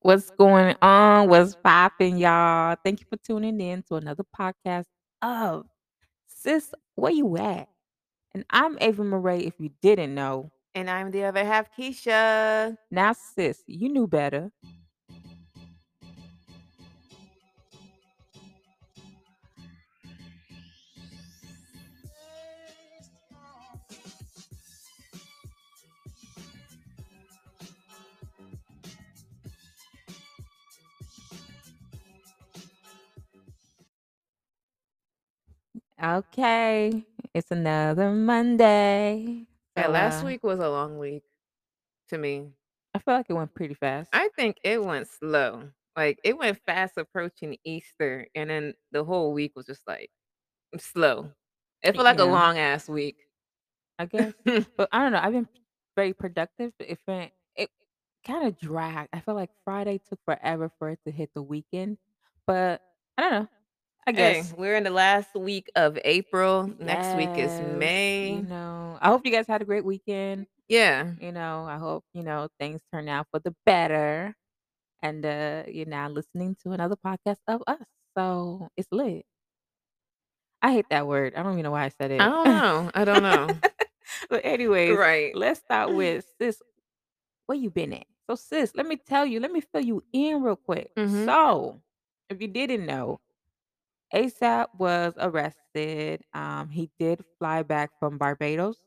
What's going on? What's popping, y'all? Thank you for tuning in to another podcast of Sis, Where You At? And I'm Ava Murray, if you didn't know. And I'm the other half, Keisha. Now, sis, you knew better. Okay, it's another Monday. Yeah, So, last uh, week was a long week to me. I feel like it went pretty fast. I think it went slow. Like it went fast approaching Easter, and then the whole week was just like slow. It felt like a yeah, long ass week. I guess. But I don't know. I've been very productive. But it been, it kind of dragged. I feel like Friday took forever for it to hit the weekend. But I don't know. I hey, guess. we're in the last week of April. Next week is Yes. You May. know, I hope you guys had a great weekend. Yeah. You know, I hope, you know, things turn out for the better. And uh, you're now listening to another podcast of us. So it's lit. I hate that word. I don't even know why I said it. I don't know. I don't know. but anyways, Right. let's start with sis. Where you been at? So sis, let me tell you, let me fill you in real quick. Mhm. So if you didn't know, ASAP was arrested. Um, he did fly back from Barbados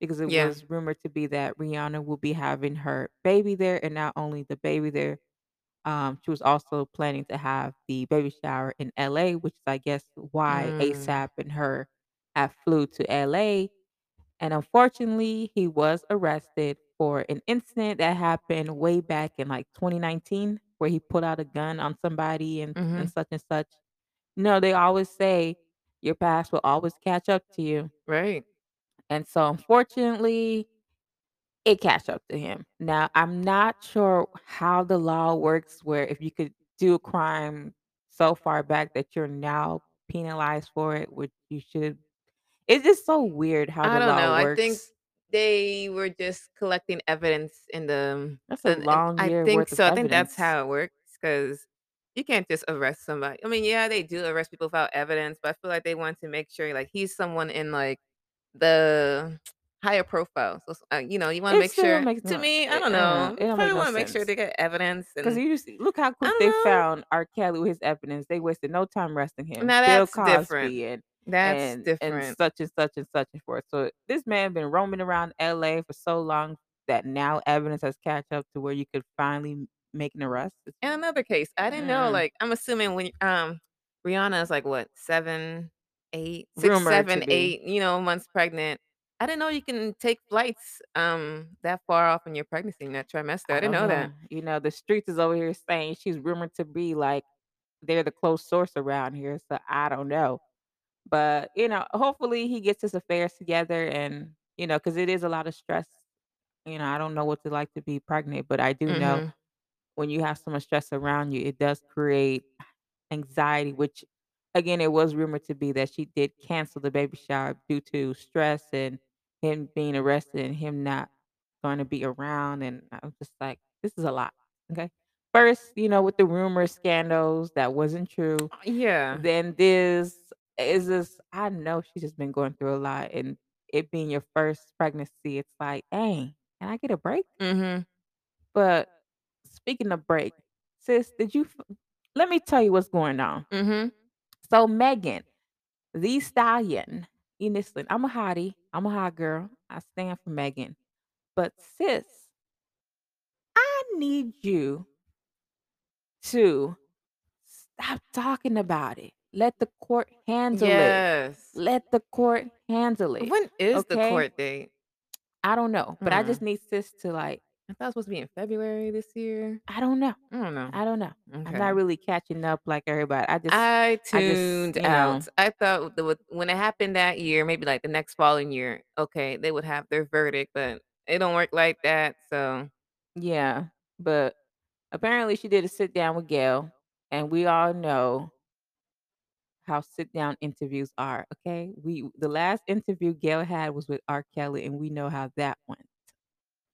because it Yeah. was rumored to be that Rihanna will be having her baby there, and not only the baby there, um, she was also planning to have the baby shower in LA, which is, I guess, why Mm. ASAP and her have flew to LA. And unfortunately, he was arrested for an incident that happened way back in like 2019, where he put out a gun on somebody and, and Mhm. such and such. No, they always say your past will always catch up to you. Right. And so unfortunately, it catch up to him. Now, I'm not sure how the law works where if you could do a crime so far back that you're now penalized for it, which you should it's just so weird how I the don't law know. I think they were just collecting evidence in the That's a long I year think worth of so. I think that's how it works because you can't just arrest somebody. I mean, yeah, they do arrest people without evidence, but I feel like they want to make sure like he's someone in like the higher profile. So, uh, you know, you want to make still sure. makes To no me, I don't uh, know. it You don't probably want to make sure they get evidence, Because you see, look how quick they know. found R. Kelly with his evidence. They wasted no time arresting him. Now Bill that's different. Cosby and That's and and such and such and such and forth. So this man been roaming around L.A. for so long that now evidence has catch up to where you could finally make an arrest. In another case, I didn't know, like, I'm assuming when um, Rihanna is, like, what, 7, 8, 6, rumored 7, 8, you know, months pregnant. I didn't know you can take flights, um, that far off in your pregnancy, in that trimester. I didn't know that. You know, the streets is over here saying she's rumored to be like they're the close source around here. So I don't know. But, you know, hopefully he gets his affairs together and, you know, because it is a lot of stress. You know, I don't know what it's like to be pregnant, but I do know Mhm, when you have so much stress around you, it does create anxiety, which again, it was rumored to be that she did cancel the baby shower due to stress and him being arrested and him not going to be around. And I'm just like, this is a lot. Okay. First, you know, with the rumors, scandals, that wasn't true. yeah. Then this is this I know she's just been going through a lot and it being your first pregnancy, it's like, dang, can I get a break? Mhm, But speaking of break, sis, did you f- let me tell you what's going on. mhm. So Megan, Thee Stallion, you listen, I'm a hottie. I'm a hot girl. I stand for Megan. But sis, I need you to stop talking about it. Let the court handle it. Yes. Let the court handle it. When is the court date? I don't know, but I just Hmm, need sis to like, I thought it was supposed to be in February this year. I don't know. I don't know. I don't know. I'm not really catching up like everybody. I just, I I just, tuned know, out. I thought the when it happened that year, maybe, like, the next following year, okay, they would have their verdict, but it don't work like that, so yeah. But apparently she did a sit down with Gayle, and we all know how sit down interviews are. Okay. We, the last interview Gayle had was with R. Kelly, and we know how that went.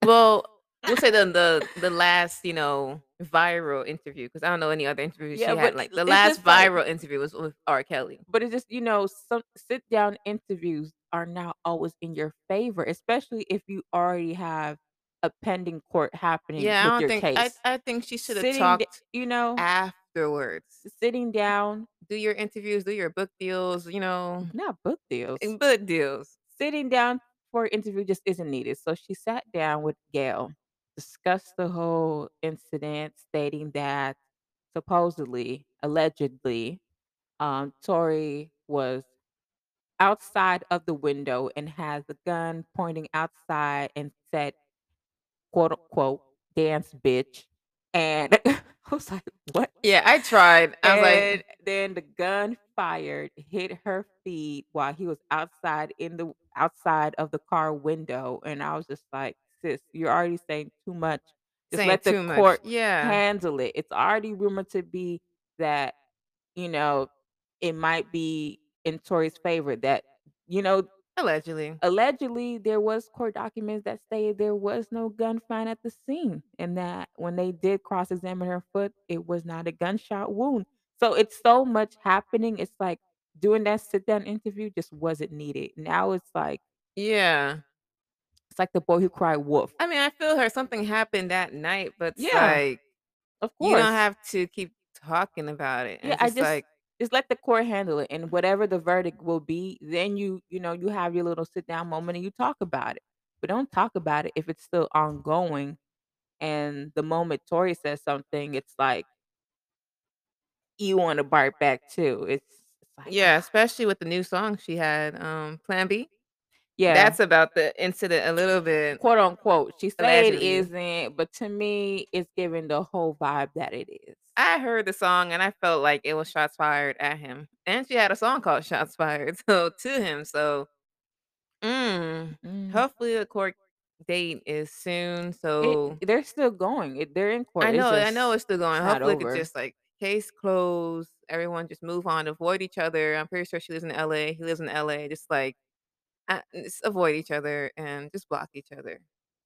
well, We'll say the the the last, you know, viral interview because I don't know any other interviews she had, like, the last just like viral interview was with R. Kelly. But it's just, you know, some sit-down interviews are not always in your favor, especially if you already have a pending court happening Yeah, I don't think I case. I think she shoulda Sitting d talked you know afterwards. sitting down Do your interviews, do your book deals, you know, Not book deals. book deals. Sitting down for interview just isn't needed, so she sat down with Gayle, discussed the whole incident, stating that supposedly, allegedly, um, Tory was outside of the window and has a gun pointing outside and said, quote, unquote, "Dance, bitch." And I was like, "What?" Yeah, I tried. I was like And then the gun fired, hit her feet while he was outside in the outside of the car window, and I was just like, "Sis, you're already saying too much. Just saying let the court Yeah. handle it." It's already rumored to be that, you know, it might be in Tory's favor that, you know Allegedly. allegedly, there was court documents that stated there was no gun found at the scene, and that when they did cross-examine her foot, it was not a gunshot wound. So, it's so much happening, it's like doing that sit-down interview just wasn't needed. Now it's like Yeah. It's like the boy who cried wolf. I mean, I feel her something happened that night, but Yeah. like, Of you don't have to keep talking about it, and Yeah, it's I just just like just let the court handle it, and whatever the verdict will be, then you you know, you have your little sit-down moment and you talk about it. But don't talk about it if it's still ongoing, and the moment Tory says something, it's like you wanna bark back too. It's it's like, Yeah, "Ah." especially with the new song she had, um, Plan B. Yeah. That's about the incident a little bit Quote, unquote. She say it isn't, but to me, it's giving the whole vibe that it is. I heard the song and I felt like it was shots fired at him, and she had a song called Shots Fired, so to him, so mm, Mm. hopefully the court date is soon, It so they're still going. It they're in court. It's know I know it's still going. it's Hopefully, it's just, like, case closed, everyone just move on, avoid each other. I'm pretty sure she lives in LA, he lives in LA, just, like, uh, just avoid each other and just block each other.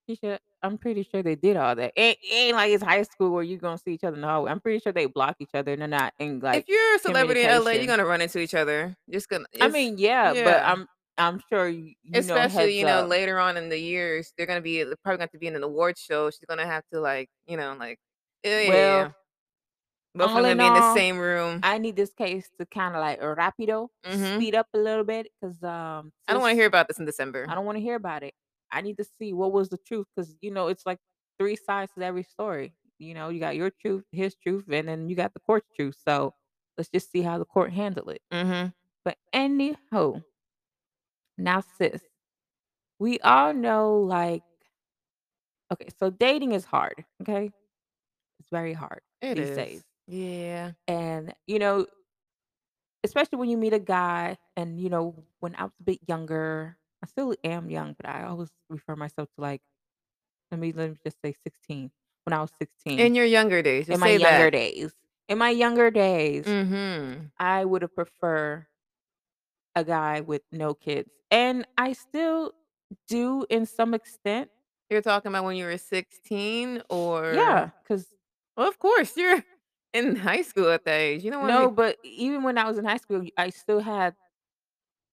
Should I'm pretty sure they did all that. It ain't like it's high school where you're gonna see each other in the hallway. I'm pretty sure they block each other and they're not in, If you're a celebrity in LA, you're gonna run into each other. Just gonna I mean, yeah, but. I'm I'm sure you know Especially, heads you know, up. later on in the years, they're gonna be probably gonna have to be in an award show. She's gonna have to, like, you know, like yeah, yeah, Well yeah. Both of all them gonna in be in the same room. I need this case to kinda, like, rapido, Mhm. speed up a little bit 'cause, um, I don't wanna hear about this in December. I don't wanna hear about it. I need to see what was the truth because you know, it's like 3 sides to every story. You know, you got your truth, his truth, and then you got the court's truth. So, let's just see how the court handle it. Mhm. But anyhoo now, sis, we all know, like okay, so dating is hard, okay? It's very hard It these is. days. Yeah. And, you know especially when you meet a guy and, you know, when I was a bit younger I still am young, but I always refer myself to, like let me let me just say 16, when I was 16. In your younger days, In my say younger that. days. In my younger days, Mhm. I would have prefer a guy with no kids, and I still do in some extent. You're talking about when you were 16 or Yeah, 'cause well, of course, you're in high school at that age. You don't wanna No, be but even when I was in high school, I still had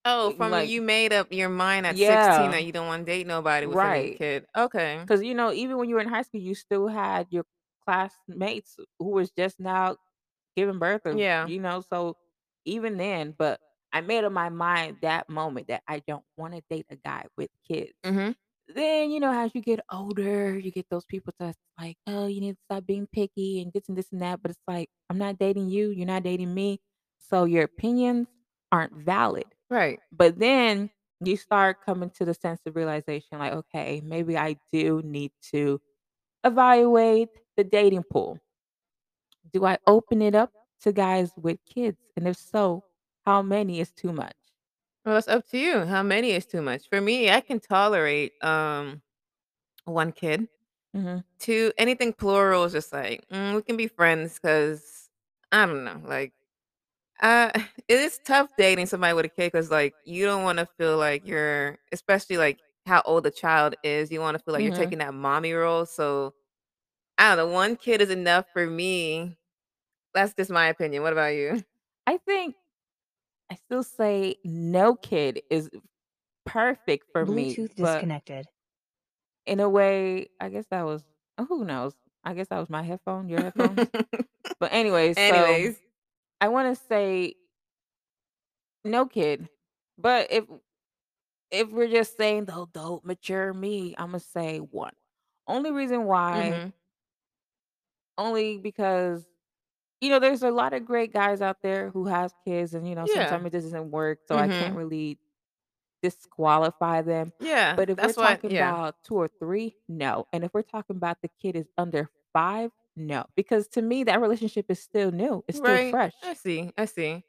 Oh, from like you made up your mind at 16 Yeah. that you don't wanna date nobody with any Right. kid. Okay. 'Cause, you know, even when you were in high school, you still had your classmates who was just now giving birth or Yeah. you know, so even then but I made up my mind that moment that I don't wanna date a guy with kids. Mhm. Then, you know, as you get older, you get those people that's like, "Oh, you need to stop being picky and this and this and that," but it's like, "I'm not dating you, you're not dating me, so your opinions aren't valid." Right. But then you start coming to the sense of realization like, "Okay, maybe I do need to evaluate the dating pool." Do I open it up to guys with kids? And if so, how many is too much? Well, it's up to you. How many is too much? For me, I can tolerate, um, 1 kid. Mhm. 2 anything plural is just like, "Mm, we can be friends because I don't know, like, uh, it is tough dating somebody with a kid because like, you don't wanna feel like you're especially, like how old the child is. You wanna feel like you're Mhm. taking that mommy role, so I don't know, 1 kid is enough for me. That's just my opinion. What about you? I think I still say no kid is perfect for me, Bluetooth disconnected. in a way, I guess that was uh, who knows? I guess that was my headphone, your headphones? But anyways, so Anyways. I wanna say no kid, but if if we're just saying the adult mature me, Imma say 1. Only reason why Mhm. only because, you know, there's a lot of great guys out there who have kids and, you know, Yeah. sometimes it just doesn't work, so I can't Mhm. really disqualify them. Yeah, But if we're that's what talking yeah. 'bout 2 or 3, no, and if we're talking about the kid is under 5, no, because to me, that relationship is still new, it's still Right. I see, I see.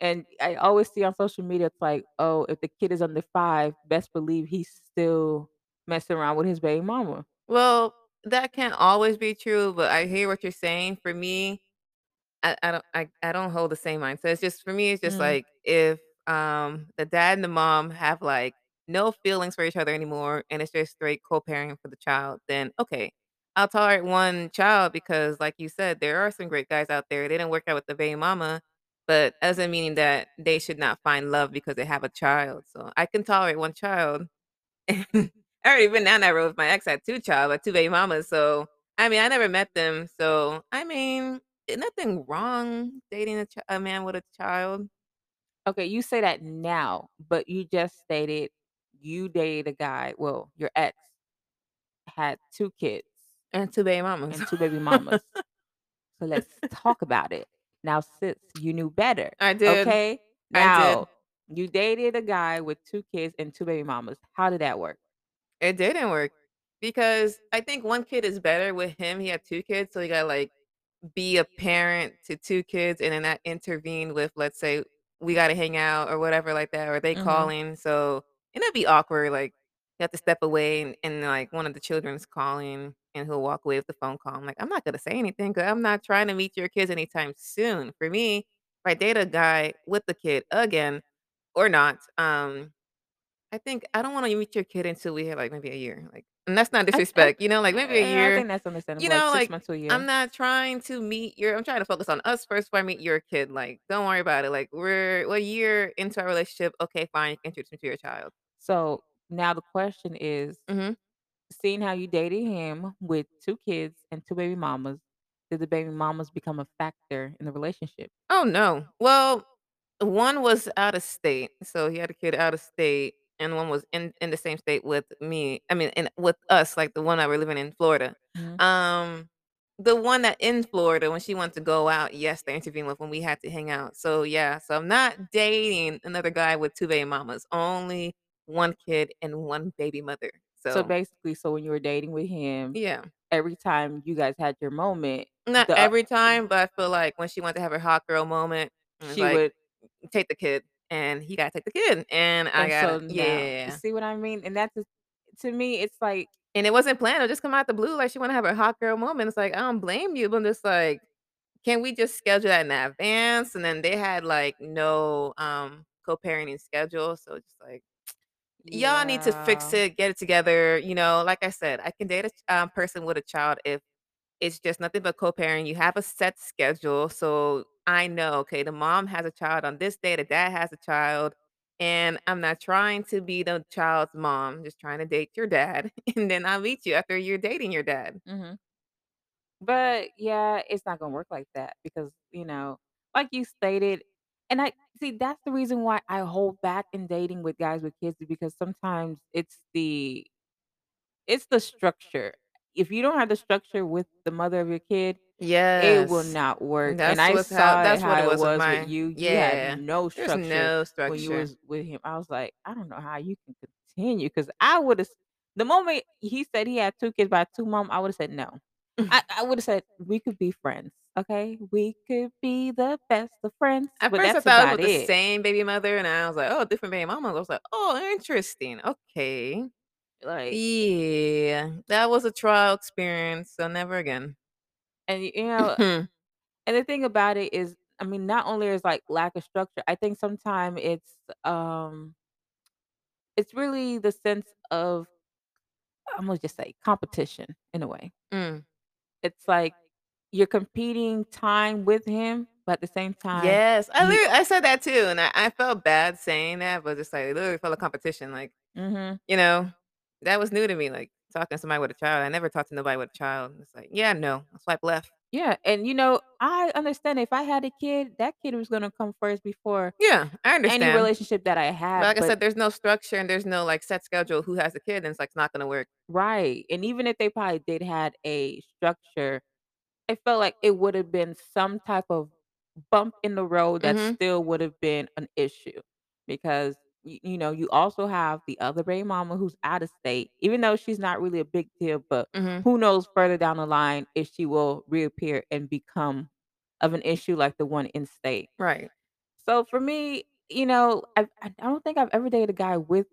And I always see on social media, it's like, "Oh, if the kid is under 5, best believe he's still messing around with his baby mama." Well, that can't always be true, but I hear what you're saying. For me, I I don't I I don't hold the same mindset. It's just for me, it's just Mm. like if, um, the dad and the mom have, like, no feelings for each other anymore and it's just straight co-parenting for the child, then okay. I'll tolerate 1 child because, like you said, there are some great guys out there. They didn't work out with the baby mama, but that doesn't mean that they should not find love because they have a child. So I can tolerate 1 child. I already been down that road with my ex, I had 2 child, like 2 baby mamas, so I mean, I never met them, so I mean, Eh, nothing wrong dating a chi a man with a child. Okay, you say that now, but you just stated you dated a guy well, your ex had 2 kids And 2 baby mamas. and 2 baby mamas. So let's talk about it. Now since you knew better, I did. okay? I did. Now, you dated a guy with 2 kids and 2 baby mamas. How did that work? It didn't work because I think 1 kid is better with him, he had 2 kids, so he gotta, like, be a parent to 2 kids and then that intervene with, let's say, we gotta hang out or whatever like that, or they Mhm. calling, so and it'd be awkward, like, you have to step away and and, like, 1 of the children's calling and he'll walk away with the phone call. I'm like, "I'm not gonna say anything because I'm not trying to meet your kids anytime soon." For me, if I date a guy with a kid again or not, um, I think I don't wanna meet your kid until we have, like, maybe a year, like and that's not I I disrespect, you know, like, maybe a I year. think that's You understandable, like know, 6 like, months to a I'm year. not trying to meet your I'm trying to focus on us first before I meet your kid, like, don't worry about it, like, we're a year into our relationship, okay, fine, introduce me to your child. So, now the question is, Mhm. seeing how you dated him with 2 kids and 2 baby mamas, did the baby mamas become a factor in the relationship? Oh, no. Well, 1 was out of state, so he had a kid out of state, and 1 was in in the same state with me I mean, in with us, like, the one that we're living in Florida. Mhm. Um, the one that in Florida, when she wanted to go out, yes, they intervened with when we had to hang out. So, yeah, so I'm not dating another guy with 2 baby mamas, only 1 kid and 1 baby mother, So, so basically, so when you were dating with him, Yeah. every time you guys had your moment, Not the, every time, but I feel like when she wanted to have her hot girl moment, She like, would "Take the kid," and he gotta take the kid, and I And gotta so yeah, yeah, yeah, yeah. see what I mean? And that's to me, it's like And it wasn't planned, it just come out the blue, like, she wanna have a hot girl moment. It's like, I don't blame you, but I'm just like, "Can we just schedule that in advance?" And then they had, like, no, um, co-parenting schedule, so just like, "Y'all need to fix it, get it together," you know? Like I said, I can date a um, person with a child if it's just nothing but co-parenting, you have a set schedule, so I know, okay, the mom has a child on this day, the dad has a child, and I'm not trying to be the child's mom, just trying to date your dad, and then I'll meet you after you're dating your dad. Mhm. But, yeah, it's not gonna work like that because, you know, like you stated and I see, that's the reason why I hold back in dating with guys with kids because sometimes it's the it's the structure. If you don't have the structure with the mother of your kid, yeah, it will not work, and That's I what's how saw it that's what it how it was with was with my you. You had yeah. no There's structure no when you was with him. I was like, "I don't know how you can continue because I woulda the moment he said he had 2 kids by 2 mom, I woulda said, "No." I I woulda said, "We could be friends, okay? We could be the best of friends," At but first, I thought it was with the same baby mother, and I was like, "Oh, different baby mama." I was like, "Oh, interesting, okay." Like Yeah, that was a trial experience, so never again. And, you know and the thing about it is, I mean, not only is, like, lack of structure, I think sometimes it's, um it's really the sense of I'm gonna just say competition in a way. Mm. It's like you're competing time with him, but at the same time, Yes, I you literally I said that too, and I I felt bad saying that, but just like it literally felt a competition. Like, mhm. you know, that was new to me. Like talking to somebody with a child. I never talked to nobody with a child. It's like, yeah, no, I'll swipe left. Yeah, and you know, I understand if I had a kid, that kid was gonna come first before Yeah, I understand any relationship that I But had, like I said, there's no structure and there's no like set schedule who has a kid, and it's like it's not gonna work. right, and even if they probably did had a structure, I felt like it would have been some type of bump in the road that Mhm. still would have been an issue because y- you know you also have the other baby mama who's out of state even though she's not really a big deal but Mhm. who knows further down the line if she will reappear and become of an issue like the one in state Right. so for me you know i, I don't think i've ever dated a guy with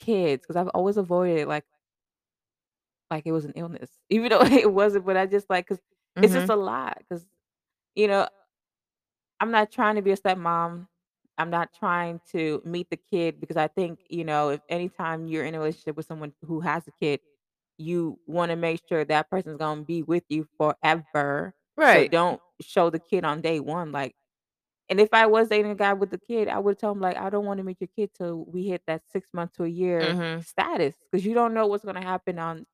kids because i've always avoided it like like it was an illness even though it wasn't but i just like because it's just Mhm. a lot because you know I'm not trying to be a stepmom. I'm not trying to meet the kid because I think, you know, if anytime you're in a relationship with someone who has a kid, you want to make sure that person's going to be with you forever. So Right. don't show the kid on day one. Like, and if I was dating a guy with a kid, I would tell him, like, I don't want to meet your kid till we hit that six month to a year Mhm. status because you don't know what's going to happen on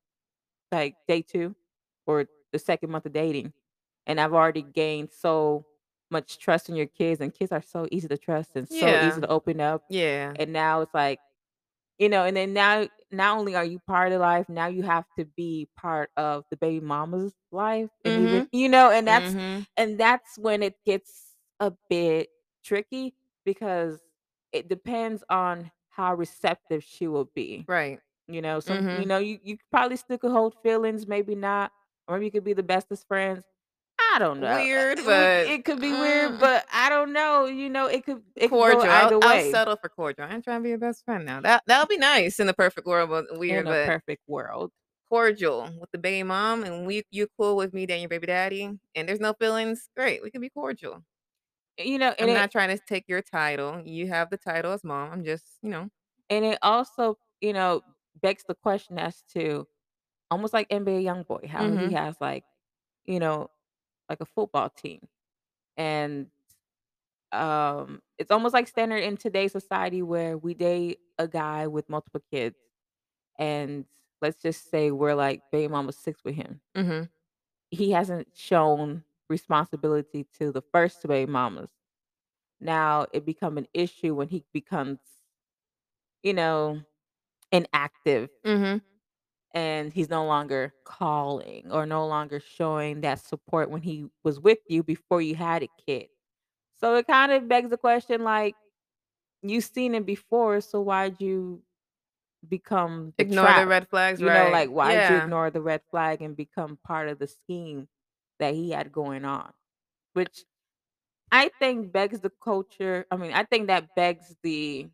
like day two or the second month of dating and I've already gained so much trust in your kids, and kids are so easy to trust and so easy to open up. Yeah. And now it's like, you know, and then now not only are you part of life, now you have to be part of the baby mama's life. And even, Mhm. you know, and that's Mhm. and that's when it gets a bit tricky because it depends on how receptive she will be. Right. You know, some you Mhm. know, you you probably still could hold feelings, maybe not, or maybe you could be the bestest friends. I don't know. Weird, but it could be weird, mm, but I don't know, you know, it could it could cordial. I'll, I'll settle for cordial. I ain't trying to be your best friend now. That that would be nice in the perfect world, but in weird, a but perfect world. cordial with the baby mom, and we you cool with me dating your baby daddy, and there's no feelings. Great, we can be cordial. You know, I'm it not trying to take your title. You have the title as mom. I'm just, you know. and it also, you know, begs the question as to almost like NBA YoungBoy, how he Mhm. has like, you know, like a football team. And um it's almost like standard in today's society where we date a guy with multiple kids and let's just say we're like baby mama six with him. Mhm. He hasn't shown responsibility to the first two baby mamas. Now it become an issue when he becomes, you know, inactive Mhm. And he's no longer calling or no longer showing that support when he was with you before you had a kid. So it kind of begs the question like you've seen it before, so why'd you become the Ignore the red flags, You know, like, why'd you ignore the red flag and become part of the scheme that he had going on? Which I think begs the culture I mean, I think that begs the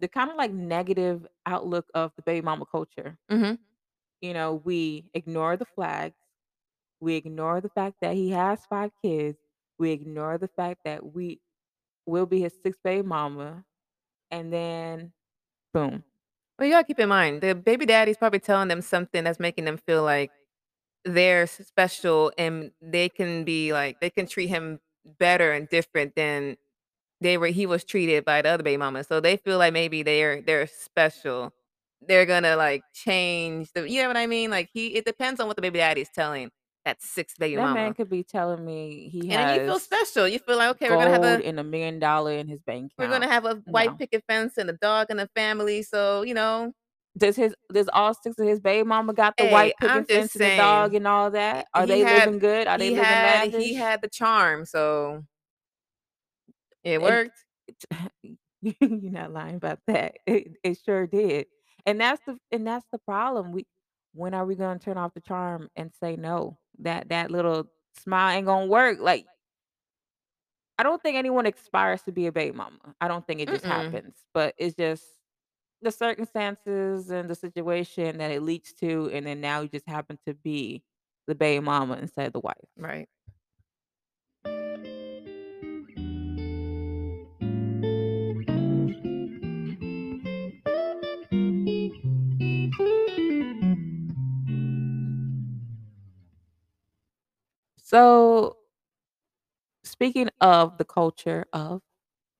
the kinda, like, negative outlook of the baby mama culture. Mhm. You know, we ignore the flags, we ignore the fact that he has 5 kids, we ignore the fact that we will be his 6th baby mama, and then boom. Well, you gotta keep in mind, the baby daddy's probably telling them something that's making them feel like they're special and they can be like they can treat him better and different than they were he was treated by the other baby mama. So they feel like maybe they're they're special. They're gonna, like, change the you know what I mean? Like, he it depends on what the baby daddy is telling that 6th baby That man could be telling me he And then you feel special. You feel like, "Okay, we're gonna have gold a and $1,000,000 in his bank we're gonna have a white No. picket fence and a dog and a family, so, you know, Does his does all 6 of his baby mama got the hey, white picket fence and the dog and all that? Are they had living good? Are they living had he had the charm, so it And worked. you're not lying about that. It it sure did. And that's the and that's the problem. We when are we gonna turn off the charm and say no? That that little smile ain't gonna work. Like, I don't think anyone aspires to be a baby mama. I don't think it just Mm-mm. happens, but it's just the circumstances and the situation that it leads to, and then now you just happen to be the baby mama instead of the wife. Right. So, speaking of the culture of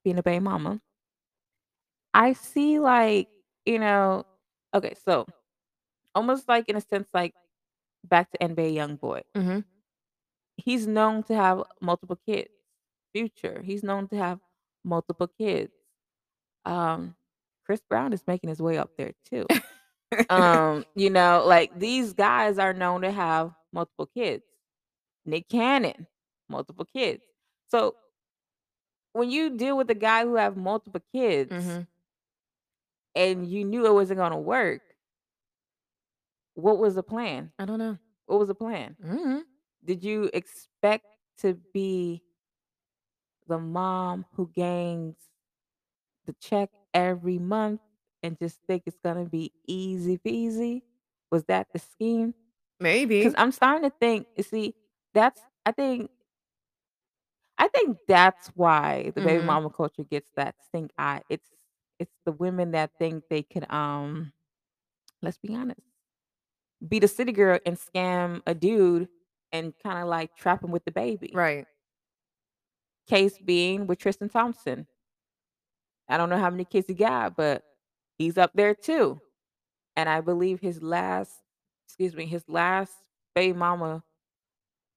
being a baby mama I see, like, you know okay, so, almost like, in a sense, like, back to NBA YoungBoy. Mhm. He's known to have multiple kids. Future, he's known to have multiple kids. Um, Chris Brown is making his way up there too. Um, you know, like, these guys are known to have multiple kids. Nick Cannon, multiple kids. So when you deal with a guy who have multiple kids Mhm. and you knew it wasn't gonna work what was the plan? I don't know. What was the plan? Mhm. Did you expect to be the mom who gains the check every month and just think it's gonna be easy peasy? Was that the scheme? Maybe. Because I'm starting to think you see, that's I think I think that's why the baby Mhm. mama culture gets that stink eye. It's it's the women that think they could, um, let's be honest be the city girl and scam a dude and kinda, like, trap him with the baby. Right. Case being with Tristan Thompson. I don't know how many kids he got, but he's up there too. And I believe his last excuse me, his last baby mama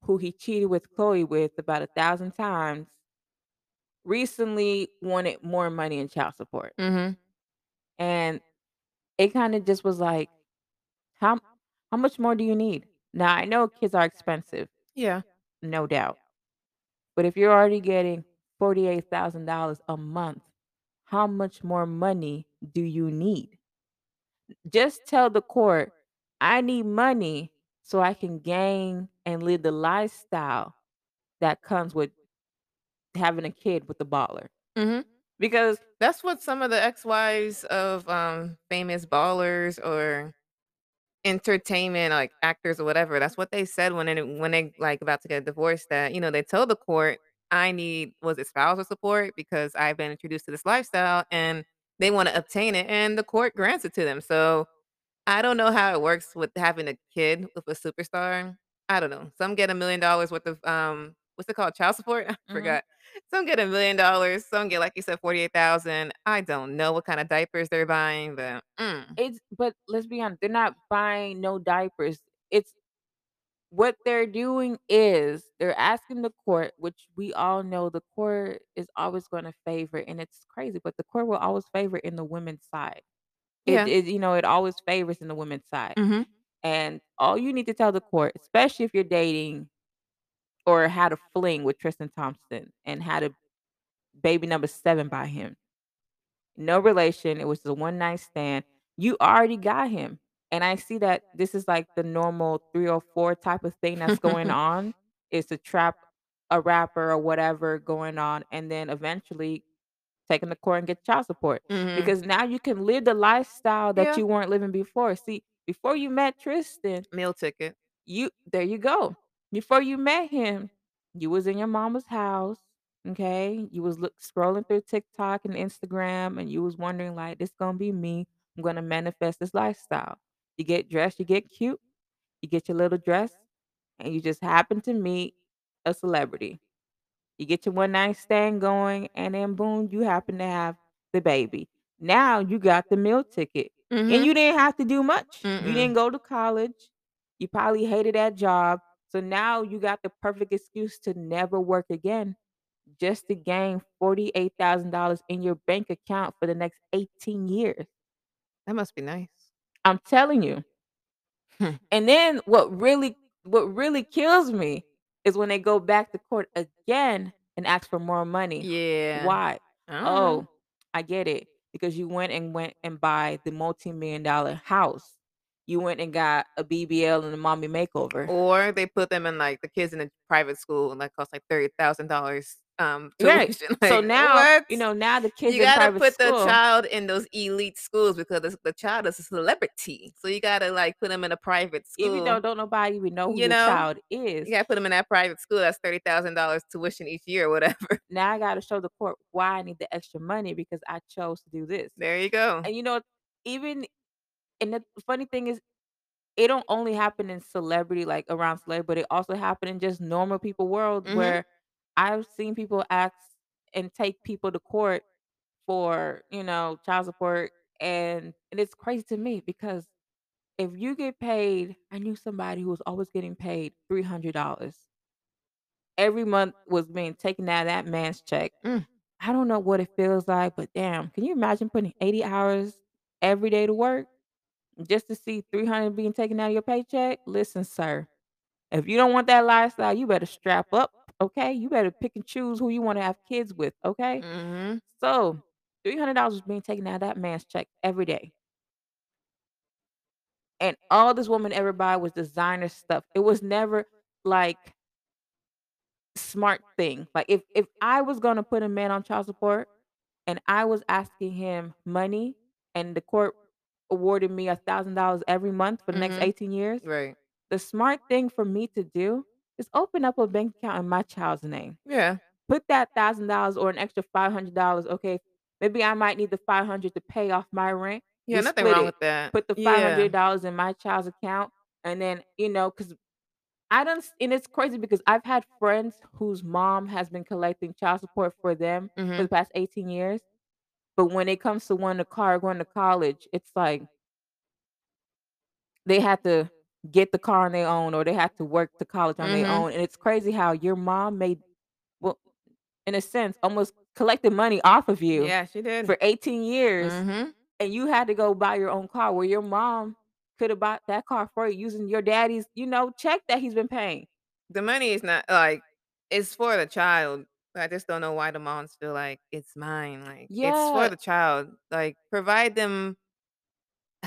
who he cheated with Khloé with about a 1,000 times recently wanted more money in child support. Mhm. And it kinda just was like, "How how much more do you need?" Now, I know kids are expensive, Yeah. no doubt. But if you're already getting $48,000 a month, how much more money do you need? Just tell the court, "I need money so I can gain and live the lifestyle that comes with having a kid with a baller." Mhm. Because That's what some of the ex-wives of, um, famous ballers or entertainment, like, actors or whatever, that's what they said when they when they, like, about to get divorced that, you know, they told the court, "I need" was it spousal support because I've been introduced to this lifestyle, and they wanna obtain it, and the court grants it to them. So, I don't know how it works with having a kid with a superstar. I don't know. Some get a $1,000,000 worth of, um, what's it called? Child support? I Mhm. forgot. Some get a $1,000,000, some get, like you said, 48,000. I don't know what kinda diapers they're buying, but, mm. It's but let's be honest, they're not buying no diapers. It's what they're doing is they're asking the court, which we all know the court is always gonna favor and it's crazy, but the court will always favor in the women's side. It Yeah. it you know, it always favors in the women's side. Mhm. And all you need to tell the court, especially if you're dating or had a fling with Tristan Thompson and had a baby number 7 by him. No relation, it was a one-night stand. You already got him, and I see that this is, like, the normal 304 type of thing that's going on, is to trap a rapper or whatever going on, and then eventually taking the court and get child support. Mhm. Because now you can live the lifestyle that Yeah. you weren't living before. See, before you met Tristan Meal ticket. you there you go. Before you met him, you was in your mama's house, Okay. You was look scrolling through TikTok and Instagram, and you was wondering like, "This gonna be me. I'm gonna manifest this lifestyle." You get dressed, you get cute, you get your little dress, and you just happen to meet a celebrity. You get your one-night stand going, and then boom, you happen to have the baby. Now you got the meal ticket, and Mhm. you didn't have to do much. You didn't go to college. You probably hated that job. So now you got the perfect excuse to never work again just to gain $48,000 in your bank account for the next 18 years. That must be nice. I'm telling you. And then what really what really kills me is when they go back to court again and ask for more money. Yeah. Why? I "Oh, I get it. Because you went and went and buy the multi-million dollar house. You went and got a BBL and a mommy makeover." Or they put them in, like the kids in a private school, and that costs, like, $30,000, um, Right. tuition, So now, what? you know, now the kids You gotta put the child in those elite schools because the the child is a celebrity. So you gotta, like, put them in a private school Even though school. don't nobody even know who You know? child is You gotta put them in that private school that's $30,000 tuition each year or whatever. now I gotta show the court why I need the extra money because I chose to do this. There you go. And, you know, even and the funny thing is it don't only happen in celebrity, like, around celebrity, but it also happen in just normal people world Mhm. where I've seen people ask and take people to court for, you know, child support, and and it's crazy to me because if you get paid I knew somebody who was always getting paid $300 every month was being taken out of that man's check. Mm. I don't know what it feels like, but damn, can you imagine putting 80 hours every day to work just to see 300 being taken out of your paycheck? Listen, sir, if you don't want that lifestyle, you better strap up, okay? You better pick and choose who you wanna have kids with, okay? Mhm. So, $300 was being taken out of that man's check every day. And all this woman ever buy was designer stuff. It was never like smart thing. Like, if if I was gonna put a man on child support and I was asking him money and the court awarded me a $1,000 every month for the next Mhm. 18 years, Right. the smart thing for me to do is open up a bank account in my child's name. Yeah. Put that $1,000 or an extra $500, okay, maybe I might need the 500 to pay off my rent. Yeah, nothing wrong it. with that. Put the $500 in my child's account, and then, you know, because I done s and it's crazy because I've had friends whose mom has been collecting child support for them for Mhm. the past 18 years, but when it comes to wanting a car, going to college, it's like they had to get the car on their own or they have to work to college on their Mhm. own, and it's crazy how your mom made well, in a sense, almost collected money off of you Yeah, she did. for 18 years, Mhm. and you had to go buy your own car where your mom coulda bought that car for you using your daddy's, you know, check that he's been paying. The money is not like it's for the child. I just don't know why the moms feel like it's mine, like, it's for the child. Like, provide them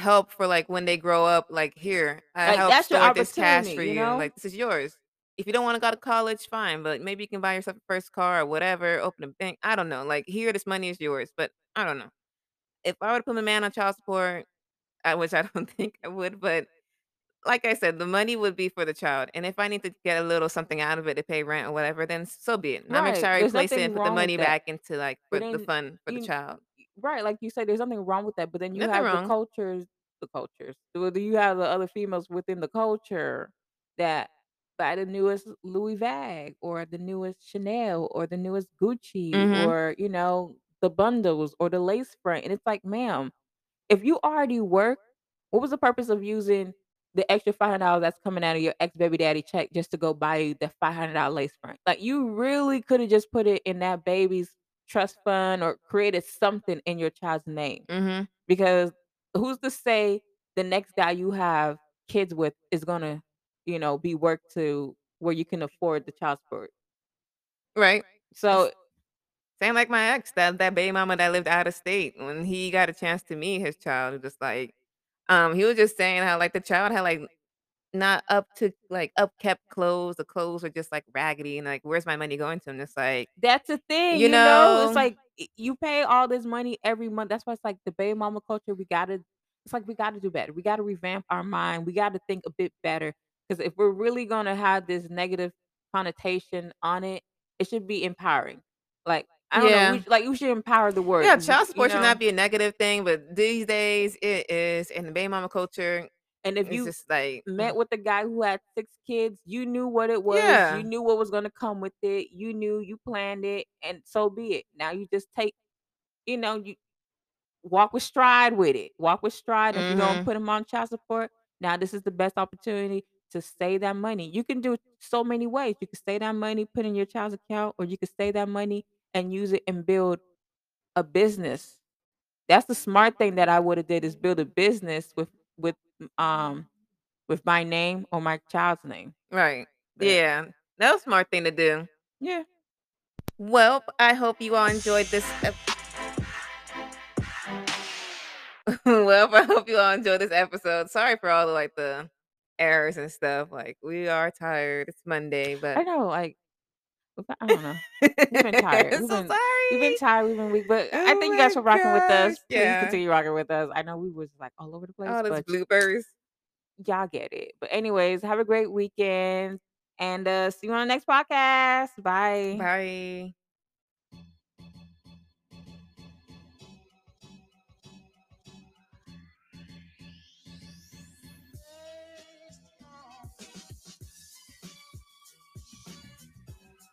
help for, like, when they grow up, like, "Here, I Like, help that's your store this cash opportunity, for you you, know? like, this is yours. If you don't wanna go to college, fine, but maybe you can buy yourself a first car or whatever, open a bank." I don't know, like, "Here, this money is yours," but I don't know. If I were to put my man on child support, I which I don't think I would, but like I said, the money would be for the child, and if I need to get a little something out of it to pay rent or whatever, then so be it, I'll make sure I replace it and put the money back into, like, for the fun for the child. Right, like you said, there's nothing wrong with that, but then you Nothing have the cultures the cultures. Do you have the other females within the culture that buy the newest Louis Vuitton or the newest Chanel or the newest Gucci Mhm. or, you know, the bundles or the lace front, and it's like, "Ma'am, if you already work, what was the purpose of using the extra $500 that's coming out of your ex-baby daddy check just to go buy you the $500 lace front?" Like, you really coulda just put it in that baby's trust fund or created something in your child's name, Mhm. because who's to say the next guy you have kids with is gonna, you know, be work to where you can afford the child support? Right. So same like my ex, that that baby mama that lived out of state, when he got a chance to meet his child, just like, um, he was just saying how, like, the child had, like, not up to like, upkept clothes, the clothes are just, like, raggedy and, like, "Where's my money going to?" And it's like, That's the thing, you you know? It's know like, y you pay all this money every month, that's why it's like the baby mama culture, we gotta it's like we gotta do better, we gotta revamp our mind, we gotta think a bit better because if we're really gonna have this negative connotation on it, it should be empowering. Like, I don't know, we Yeah. like, we should empower the word, Yeah, child you support should not be a negative thing, but these days it is, in the baby mama culture, And if it's you like met with a guy who had 6 kids, you knew what it was, you knew what was gonna come with it, you knew, you planned it, and so be it. Now you just take you know, you walk with stride with it, walk with stride, if you're gonna Mhm. put him on child support, now this is the best opportunity to save that money. You can do it so many ways, you can save that money, put in your child's account, or you can save that money and use it and build a business. That's the smart thing that I woulda did is build a business with with, um, with my name or my child's name. Right. Yeah. That was smart thing to do. Yeah. Well, I hope you all enjoyed this ep Welp, I hope you all enjoyed this episode. Sorry for all the, like, the errors and stuff, like, we are tired, it's Monday, but I know, like, I don't know. We've been tired, I'm we've so been we've been tired, we've been weak, but I Oh thank you guys for rocking with us. Please yeah. continue rocking with us. I know we was, like, all over the place, All those bloopers. y'all get it. But anyways, have a great weekend, and, uh, see you on the next podcast. Bye. Bye.